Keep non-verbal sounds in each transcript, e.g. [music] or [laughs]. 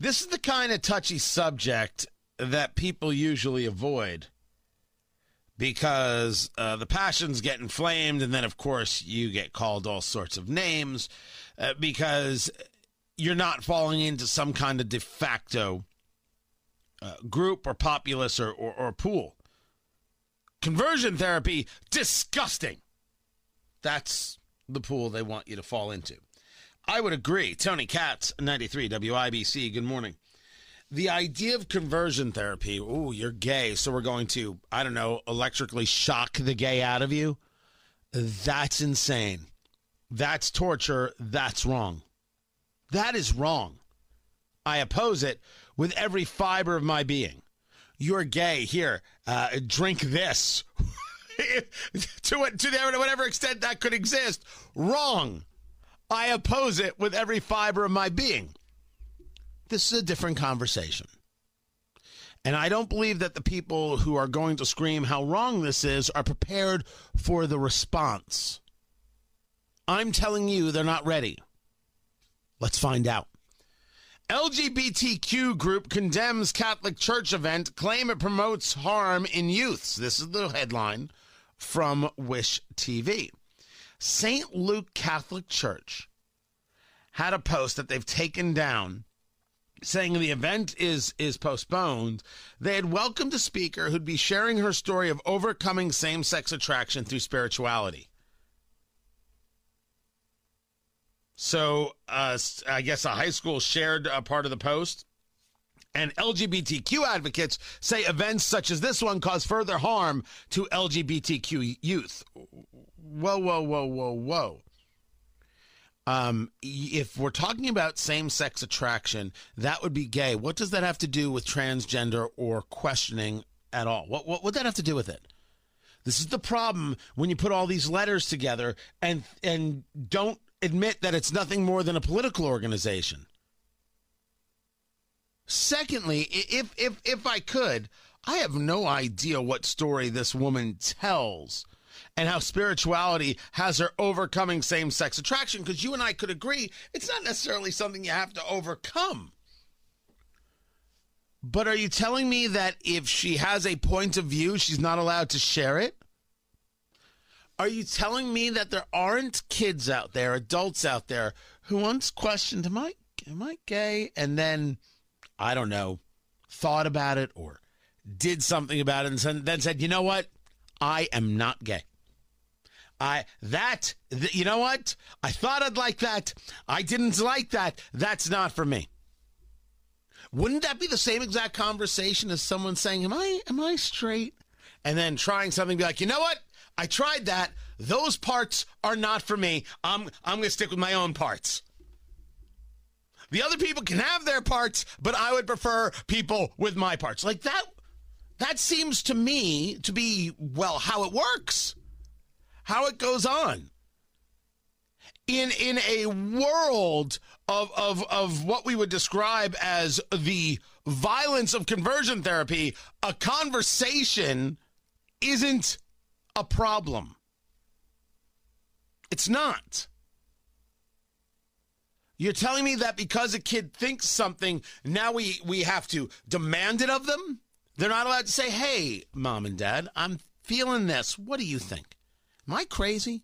This is the kind of touchy subject that people usually avoid because uh, the passions get inflamed, and then, of course, you get called all sorts of names uh, because you're not falling into some kind of de facto uh, group or populace or, or, or pool. Conversion therapy, disgusting. That's the pool they want you to fall into. I would agree. Tony Katz, 93 WIBC, good morning. The idea of conversion therapy, oh, you're gay, so we're going to, I don't know, electrically shock the gay out of you. That's insane. That's torture. That's wrong. That is wrong. I oppose it with every fiber of my being. You're gay. Here, uh, drink this. [laughs] to, to whatever extent that could exist. Wrong. I oppose it with every fiber of my being. This is a different conversation. And I don't believe that the people who are going to scream how wrong this is are prepared for the response. I'm telling you, they're not ready. Let's find out. LGBTQ group condemns Catholic Church event, claim it promotes harm in youths. This is the headline from Wish TV. St. Luke Catholic Church had a post that they've taken down saying the event is is postponed. They had welcomed a speaker who'd be sharing her story of overcoming same-sex attraction through spirituality. So, uh, I guess a high school shared a part of the post. And LGBTQ advocates say events such as this one cause further harm to LGBTQ youth. Whoa, whoa, whoa, whoa, whoa. Um, if we're talking about same sex attraction, that would be gay. What does that have to do with transgender or questioning at all? What, what would that have to do with it? This is the problem when you put all these letters together and and don't admit that it's nothing more than a political organization. Secondly, if if if I could, I have no idea what story this woman tells and how spirituality has her overcoming same-sex attraction because you and I could agree it's not necessarily something you have to overcome. But are you telling me that if she has a point of view, she's not allowed to share it? Are you telling me that there aren't kids out there, adults out there, who once questioned, "Am I am I gay?" and then, I don't know, thought about it or did something about it, and then said, "You know what? I am not gay." I that th- you know what? I thought I'd like that. I didn't like that. That's not for me. Wouldn't that be the same exact conversation as someone saying, "Am I am I straight?" and then trying something be like, "You know what? I tried that. Those parts are not for me. I'm I'm going to stick with my own parts. The other people can have their parts, but I would prefer people with my parts. Like that that seems to me to be well how it works. How it goes on. In in a world of of of what we would describe as the violence of conversion therapy, a conversation isn't a problem. It's not. You're telling me that because a kid thinks something, now we, we have to demand it of them? They're not allowed to say, hey, mom and dad, I'm feeling this. What do you think? Am I crazy?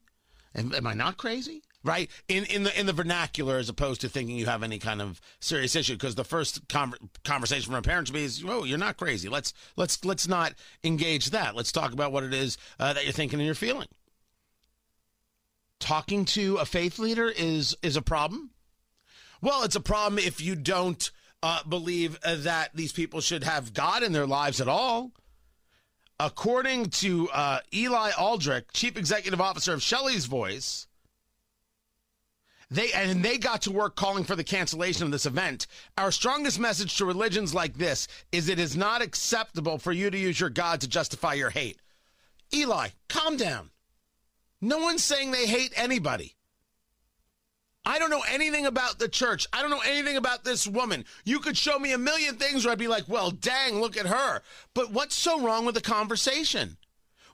Am, am I not crazy? Right in in the in the vernacular, as opposed to thinking you have any kind of serious issue, because the first con- conversation from a parent should be is, "Oh, you're not crazy. Let's let's let's not engage that. Let's talk about what it is uh, that you're thinking and you're feeling." Talking to a faith leader is is a problem. Well, it's a problem if you don't uh, believe uh, that these people should have God in their lives at all. According to uh, Eli Aldrich, chief executive officer of Shelley's Voice, they and they got to work calling for the cancellation of this event. Our strongest message to religions like this is it is not acceptable for you to use your God to justify your hate. Eli, calm down. No one's saying they hate anybody. I don't know anything about the church. I don't know anything about this woman. You could show me a million things where I'd be like, well, dang, look at her. But what's so wrong with the conversation?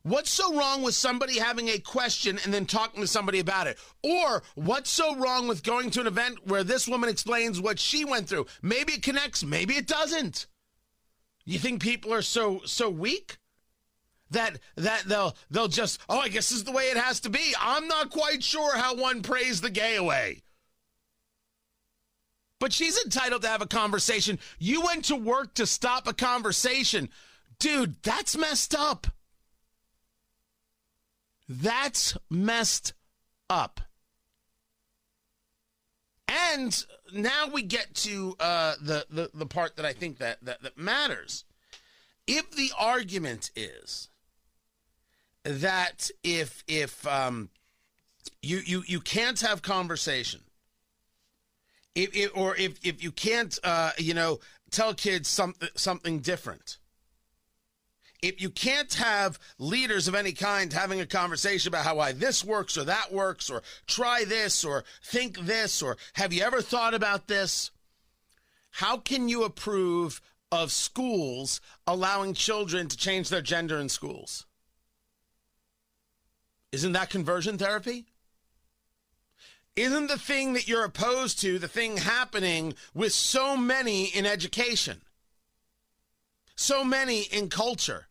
What's so wrong with somebody having a question and then talking to somebody about it? Or what's so wrong with going to an event where this woman explains what she went through? Maybe it connects, maybe it doesn't. You think people are so so weak that that they'll they'll just oh I guess this is the way it has to be. I'm not quite sure how one prays the gay away. But she's entitled to have a conversation. You went to work to stop a conversation. Dude, that's messed up. That's messed up. And now we get to uh, the, the the part that I think that, that that matters. If the argument is that if if um, you you you can't have conversation, if, if or if if you can't uh, you know tell kids something something different, if you can't have leaders of any kind having a conversation about how why this works or that works or try this or think this or have you ever thought about this? How can you approve of schools allowing children to change their gender in schools isn't that conversion therapy isn't the thing that you're opposed to the thing happening with so many in education so many in culture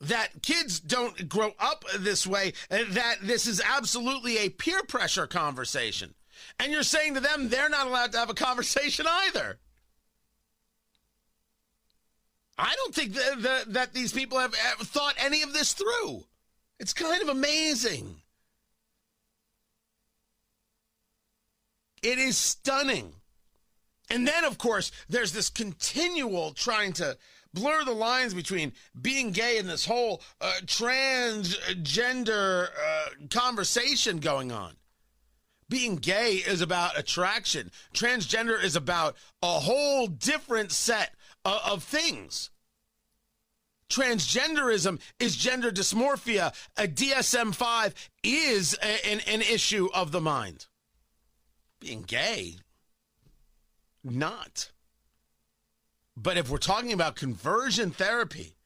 that kids don't grow up this way, uh, that this is absolutely a peer pressure conversation. And you're saying to them they're not allowed to have a conversation either. I don't think that, that, that these people have, thought any of this through. It's kind of amazing. It is stunning. And then, of course, there's this continual trying to blur the lines between being gay and this whole uh, transgender uh, conversation going on. Being gay is about attraction. Transgender is about a whole different set of, of things. Transgenderism is gender dysmorphia. A DSM 5 is a, an, an issue of the mind. Being gay, not. But if we're talking about conversion therapy,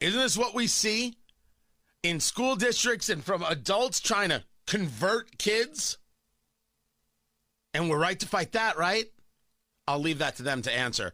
isn't this what we see in school districts and from adults trying to convert kids? And we're right to fight that, right? I'll leave that to them to answer.